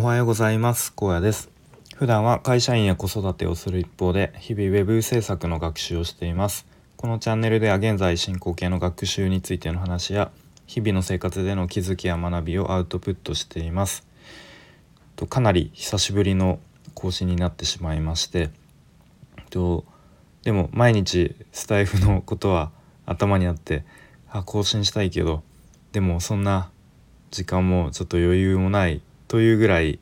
おはようございます。高野です。普段は会社員や子育てをする一方で日々ウェブ制作の学習をしています。このチャンネルでは現在進行形の学習についての話や日々の生活での気づきや学びをアウトプットしています。とかなり久しぶりの更新になってしまいまして。とでも毎日スタイフのことは頭にあってあ更新したいけどでもそんな時間もちょっと余裕もないというぐらい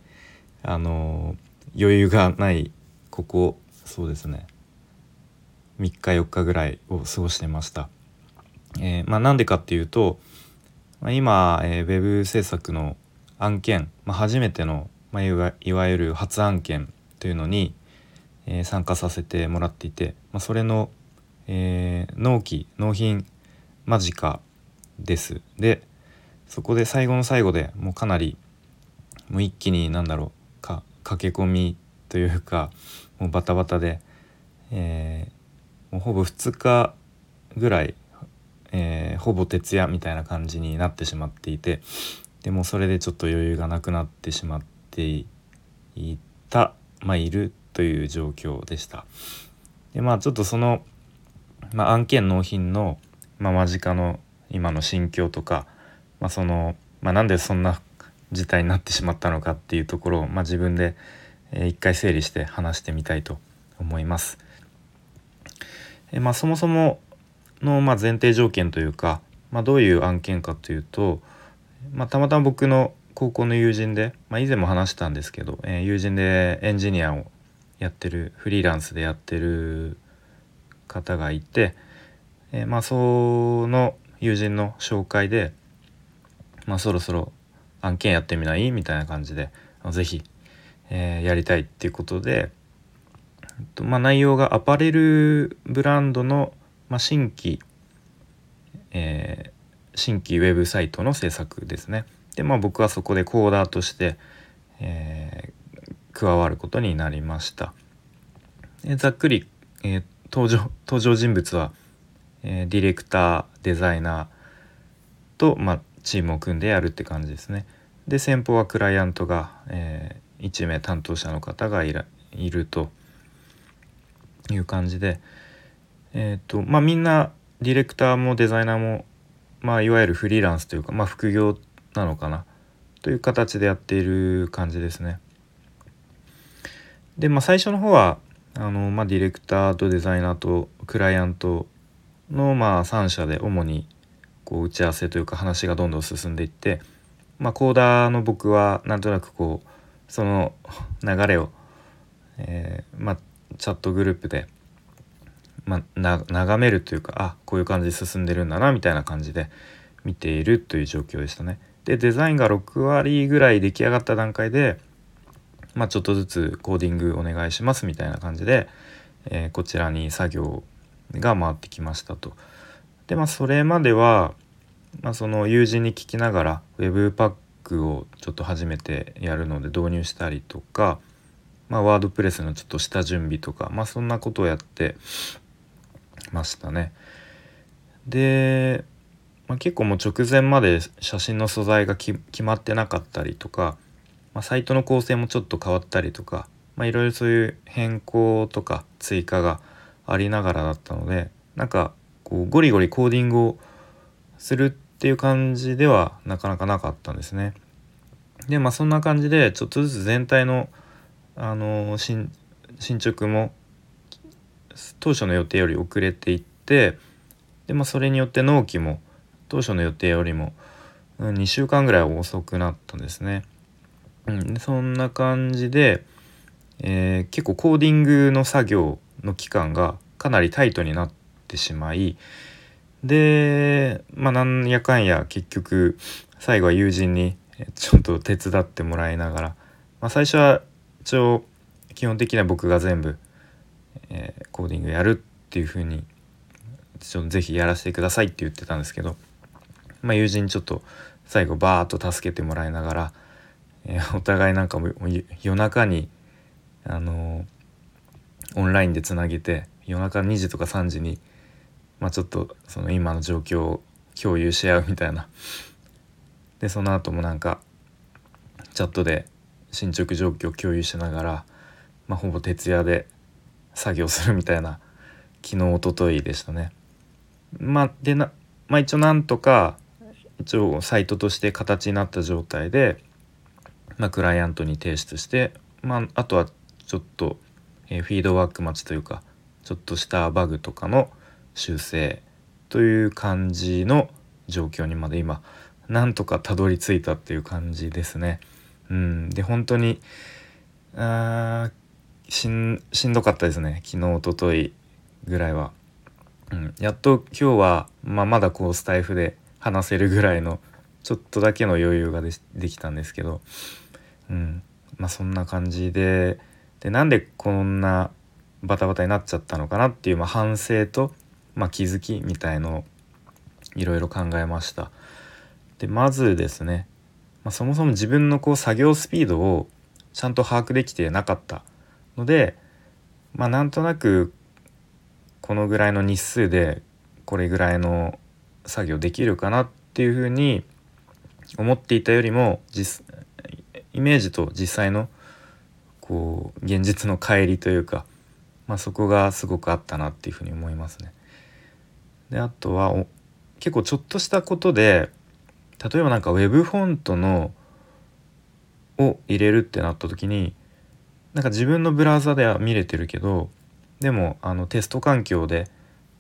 あの余裕がないここそうですね3日4日ぐらいを過ごしてました。えー、まあ、なんでかっていうと、まあ、今、えー、ウェブ制作の案件、まあ、初めての、まあ、いわゆる初案件というのに、えー、参加させてもらっていて、まあ、それの、え納期納品間近です。でそこで最後の最後でもうかなりもう一気に何だろうか駆け込みというかもうバタバタで、えー、もうほぼ2日ぐらい、えー、ほぼ徹夜みたいな感じになってしまっていてでもそれでちょっと余裕がなくなってしまっていたまあいるという状況でした。でまあちょっとその、まあ、案件納品の、まあ、間近の今の心境とか、まあ、その、まあ、なんでそんな事態になってしまったのかっていうところを、まあ、自分で、えー、一回整理して話してみたいと思います。えー、まあ、そもそもの、まあ、前提条件というか、まあ、どういう案件かというと、まあ、たまたま僕の高校の友人で、まあ、以前も話したんですけど、えー、友人でエンジニアをやってるフリーランスでやってる方がいて、えー、まあその友人の紹介で、まあ、そろそろ案件やってみない？みたいな感じで是非、えー、やりたいっていうことで、とまあ、内容がアパレルブランドの、まあ、新規、えー、新規ウェブサイトの制作ですね。でまあ僕はそこでコーダーとして、えー、加わることになりました。ざっくり、えー、登場登場人物は、えー、ディレクターデザイナーと、まあ、チームを組んでやるって感じですね。で先方はクライアントが、えー、1名担当者の方がいらいるという感じで、えーとまあ、みんなディレクターもデザイナーも、まあ、いわゆるフリーランスというか、まあ、副業なのかなという形でやっている感じですね。で、まあ、最初の方はあの、まあ、ディレクターとデザイナーとクライアントの、まあ、3社で主にこう打ち合わせというか話がどんどん進んでいって、まあ、コーダーの僕はなんとなくこうその 流れを、えー、まあ、チャットグループで、まあ、眺めるというかあこういう感じで進んでるんだなみたいな感じで見ているという状況でしたね。でデザインが6割ぐらい出来上がった段階で、まあ、ちょっとずつコーディングお願いしますみたいな感じで、えー、こちらに作業が回ってきましたと。でまあそれまでは、まあ、その友人に聞きながら Web パックをちょっと初めてやるので導入したりとか、まあ、ワードプレスのちょっと下準備とか、まあ、そんなことをやってましたね。で、まあ、結構もう直前まで写真の素材が決まってなかったりとか、まあ、サイトの構成もちょっと変わったりとか、まあ、いろいろそういう変更とか追加がありながらだったのでなんかこうゴリゴリコーディングをするってっていう感じではなかなかなかったんですね。でまあそんな感じでちょっとずつ全体のあの進捗も当初の予定より遅れていってで、まあ、それによって納期も当初の予定よりも、2週間ぐらい遅くなったんですね。うん、そんな感じで、えー、結構コーディングの作業の期間がかなりタイトになってしまいでまあなんやかんや結局最後は友人にちょっと手伝ってもらいながら、まあ、最初は一応基本的には僕が全部、えー、コーディングやるっていう風にちょっとぜひやらせてくださいって言ってたんですけど、まあ、友人ちょっと最後バーッと助けてもらいながら、えー、お互いなんかも夜中にあのー、オンラインでつなげて夜中2時とか3時にまあ、ちょっとその今の状況を共有し合うみたいなでその後もなんかチャットで進捗状況を共有しながら、まあ、ほぼ徹夜で作業するみたいな昨日おとといでしたね。まあ、でな、まあ、一応なんとか一応サイトとして形になった状態で、まあ、クライアントに提出して、まあ、あとはちょっと、えー、フィードバック待ちというかちょっとしたバグとかの修正という感じの状況にまで今なんとかたどり着いたっていう感じですね。うん、で本当にあしんどかったですね。昨日おとといぐらいは。うん、やっと今日は、まあ、まだこうスタイフで話せるぐらいのちょっとだけの余裕がでできたんですけど、うん。まあ、そんな感じででなんでこんなバタバタになっちゃったのかなっていう、まあ、反省と、まあ、気づきみたいのをいろいろ考えました。でまずですね、まあ、そもそも自分のこう作業スピードをちゃんと把握できてなかったので、まあ、なんとなくこのぐらいの日数でこれぐらいの作業できるかなっていうふうに思っていたよりも実イメージと実際のこう現実の乖離というか、まあ、そこがすごくあったなっていうふうに思いますね。であとは結構ちょっとしたことで例えばなんか Web フォントのを入れるってなった時になんか自分のブラウザでは見れてるけどでもあのテスト環境で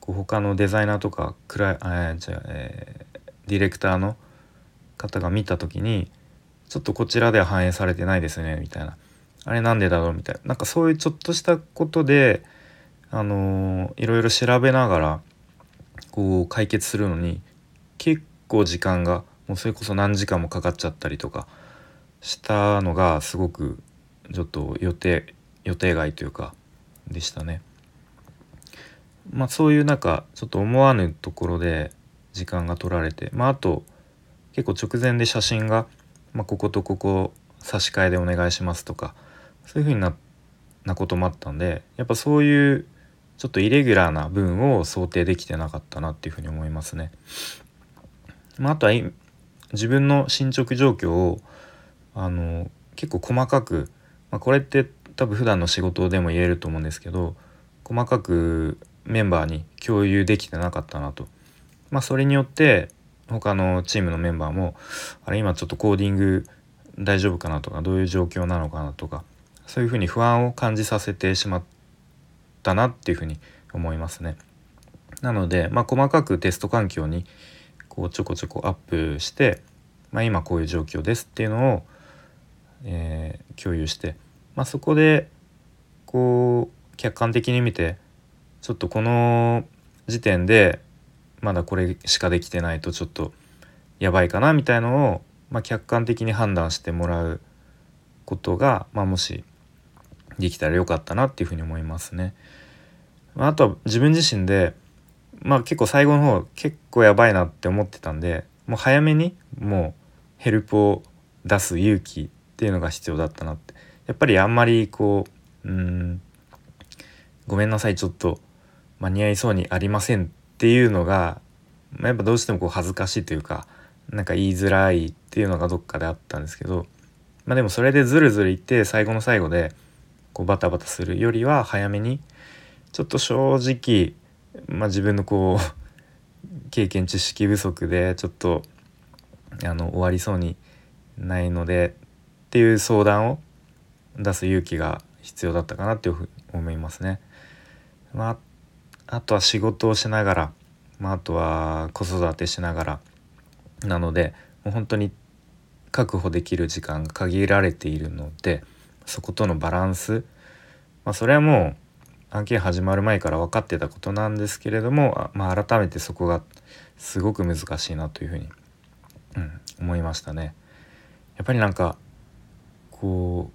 こう他のデザイナーとかクライあじゃえー、ディレクターの方が見た時にちょっとこちらでは反映されてないですねみたいな。あれなんでだろうみたいな。なんかそういうちょっとしたことであのー、いろいろ調べながらこう解決するのに結構時間がもうそれこそ何時間もかかっちゃったりとかしたのがすごくちょっと予定予定外というかでしたね。まあそういうなんかちょっと思わぬところで時間が取られてまああと結構直前で写真が、まあ、こことここ差し替えでお願いしますとかそういう風にななこともあったんでやっぱそういうちょっとイレギュラーな分を想定できてなかったなっていうふうに思いますね。まあ、あとは自分の進捗状況をあの結構細かく、まあ、これって多分普段の仕事でも言えると思うんですけど細かくメンバーに共有できてなかったなと。まあ、それによって他のチームのメンバーもあれ今ちょっとコーディング大丈夫かなとかどういう状況なのかなとかそういうふうに不安を感じさせてしまったなっていうふうに思いますね。なので、まあ、細かくテスト環境にこうちょこちょこアップして、まあ、今こういう状況ですっていうのを、えー、共有して、まあ、そこでこう客観的に見てちょっとこの時点でまだこれしかできてないとちょっとやばいかなみたいのを、まあ、客観的に判断してもらうことが、まあ、もしできたらよかったなっていうふうに思いますね。あとは自分自身でまあ結構最後の方結構やばいなって思ってたんでもう早めにもうヘルプを出す勇気っていうのが必要だったなってやっぱりあんまりこううんごめんなさいちょっと間に合いそうにありませんっていうのが、まあ、やっぱどうしてもこう恥ずかしいというかなんか言いづらいっていうのがどっかであったんですけどまあでもそれでずるずるいって最後の最後でこうバタバタするよりは早めにちょっと正直まあ、自分のこう 経験知識不足でちょっとあの終わりそうにないのでっていう相談を出す勇気が必要だったかなっていうふうに思いますね。まあ、あとは仕事をしながら、まあ、あとは子育てしながらなのでもう本当に確保できる時間が限られているのでそことのバランス、まあ、それはもう案件始まる前から分かってたことなんですけれども、まあ、改めてそこがすごく難しいなというふうに、うん、思いましたね。やっぱりなんかこ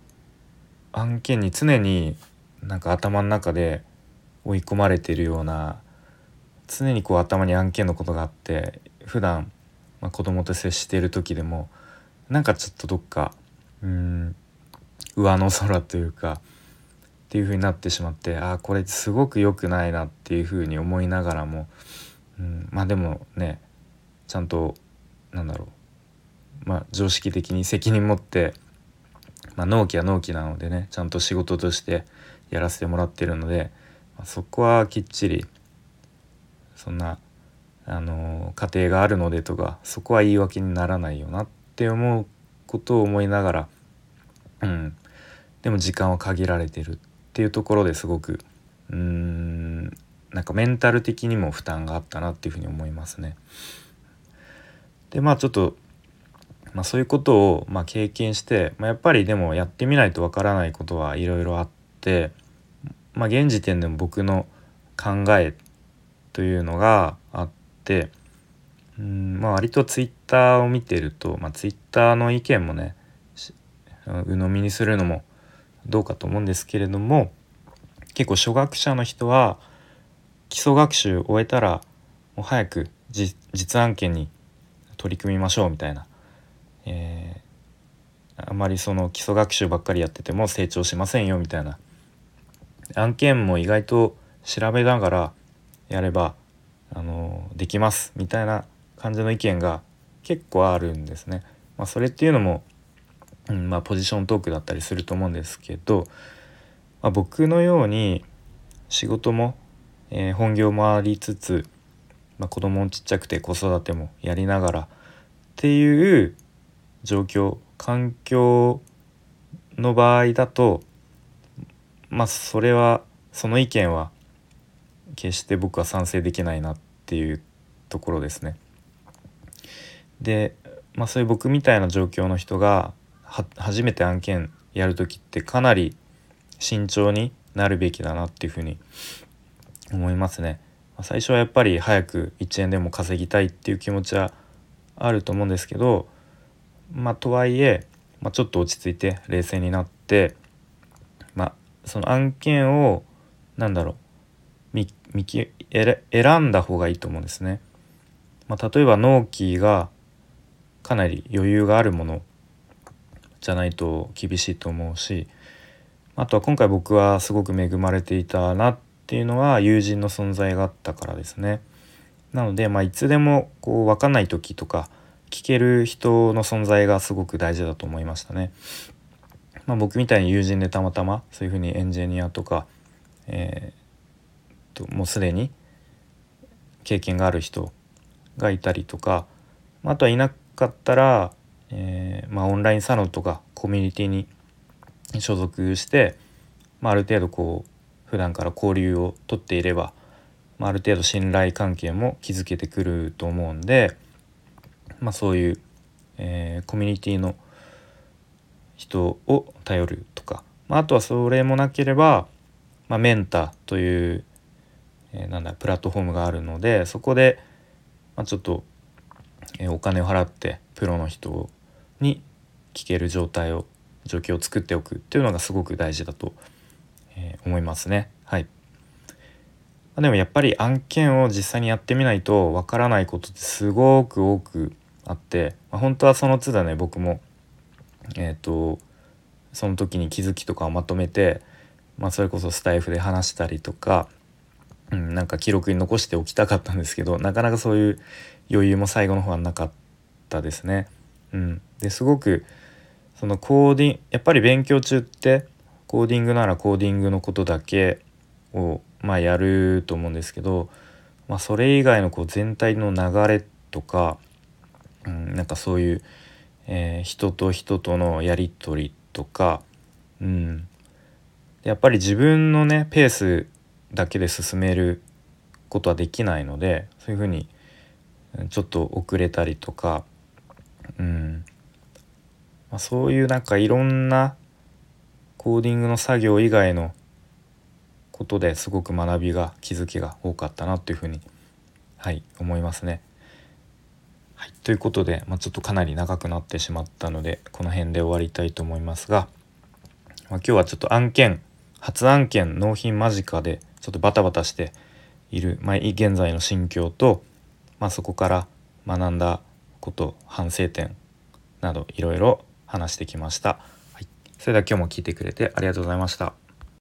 う案件に常になんか頭の中で追い込まれているような常にこう頭に案件のことがあって普段まあ子供と接している時でもなんかちょっとどっかうん上の空というかっていう風になってしまってああこれすごく良くないなっていう風に思いながらも、うん、まあでもねちゃんとなんだろうまあ常識的に責任持ってまあ、納期は納期なのでねちゃんと仕事としてやらせてもらってるので、まあ、そこはきっちりそんなあの家庭があるのでとかそこは言い訳にならないよなって思うことを思いながら、うん、でも時間は限られてるっていうところですごくうーんなんかメンタル的にも負担があったなっていうふうに思いますね。でまあちょっと、まあ、そういうことをまあ経験して、まあ、やっぱりでもやってみないとわからないことはいろいろあって、まあ、現時点でも僕の考えというのがあってうんまあ割とツイッターを見てると、まあ、ツイッターの意見もね鵜呑みにするのもどうかと思うんですけれども結構初学者の人は基礎学習を終えたらもう早く実案件に取り組みましょうみたいな、えー、あまりその基礎学習ばっかりやってても成長しませんよみたいな案件も意外と調べながらやればあのできますみたいな感じの意見が結構あるんですね。まあ、それっていうのも、うんまあ、ポジショントークだったりすると思うんですけど、まあ、僕のように仕事も、えー、本業もありつつまあ、子供もちっちゃくて子育てもやりながらっていう状況環境の場合だとまあそれはその意見は決して僕は賛成できないなっていうところですね。で、まあ、そういう僕みたいな状況の人が初めて案件やる時ってかなり慎重になるべきだなっていうふうに思いますね。最初はやっぱり早く1円でも稼ぎたいっていう気持ちはあると思うんですけどまあとはいえ、まあ、ちょっと落ち着いて冷静になってまあその案件を何だろう見見き選んだ方がいいと思うんですね。まあ、例えば納期がかなり余裕があるものじゃないと厳しいと思うしあとは今回僕はすごく恵まれていたなっていうのは友人の存在があったからですね。なので、まあ、いつでもこう分かんない時とか聞ける人の存在がすごく大事だと思いましたね。まあ、僕みたいに友人でたまたまそういうふうにエンジニアとか、えー、ともうすでに経験がある人がいたりとかあとはいなかったら、えー、まあ、オンラインサロンとかコミュニティに所属して、まあ、ある程度こう普段から交流をとっていれば、まあ、ある程度信頼関係も築けてくると思うんで、まあ、そういう、えー、コミュニティの人を頼るとか、まあ、あとはそれもなければ、まあ、メンターという、えー、なんだプラットフォームがあるのでそこで、まあ、ちょっと、えー、お金を払ってプロの人をに聞ける状態を状況を作っておくっていうのがすごく大事だとえ、思いますね。はい。でもやっぱり案件を実際にやってみないとわからないことってすごく多くあって、まあ、本当はその都度ね僕もえっ、ー、とその時に気づきとかをまとめて、まあ、それこそスタイフで話したりとか、うん、なんか記録に残しておきたかったんですけどなかなかそういう余裕も最後の方はなかったですね。うん、ですごくそのコーディンやっぱり勉強中ってコーディングならコーディングのことだけをまあやると思うんですけど、まあ、それ以外のこう全体の流れとか、うん、なんかそういう、えー、人と人とのやり取りとか、うん、やっぱり自分のねペースだけで進めることはできないのでそういうふうにちょっと遅れたりとか、うんまあ、そういうなんかいろんなコーディングの作業以外のことですごく学びが気づきが多かったなというふうにはい思いますね。はい、ということで、まあ、ちょっとかなり長くなってしまったのでこの辺で終わりたいと思いますが、まあ、今日はちょっと案件初案件納品間近でちょっとバタバタしている、まあ、現在の心境と、まあ、そこから学んだこと反省点などいろいろ話してきました。それでは今日も聞いてくれてありがとうございました。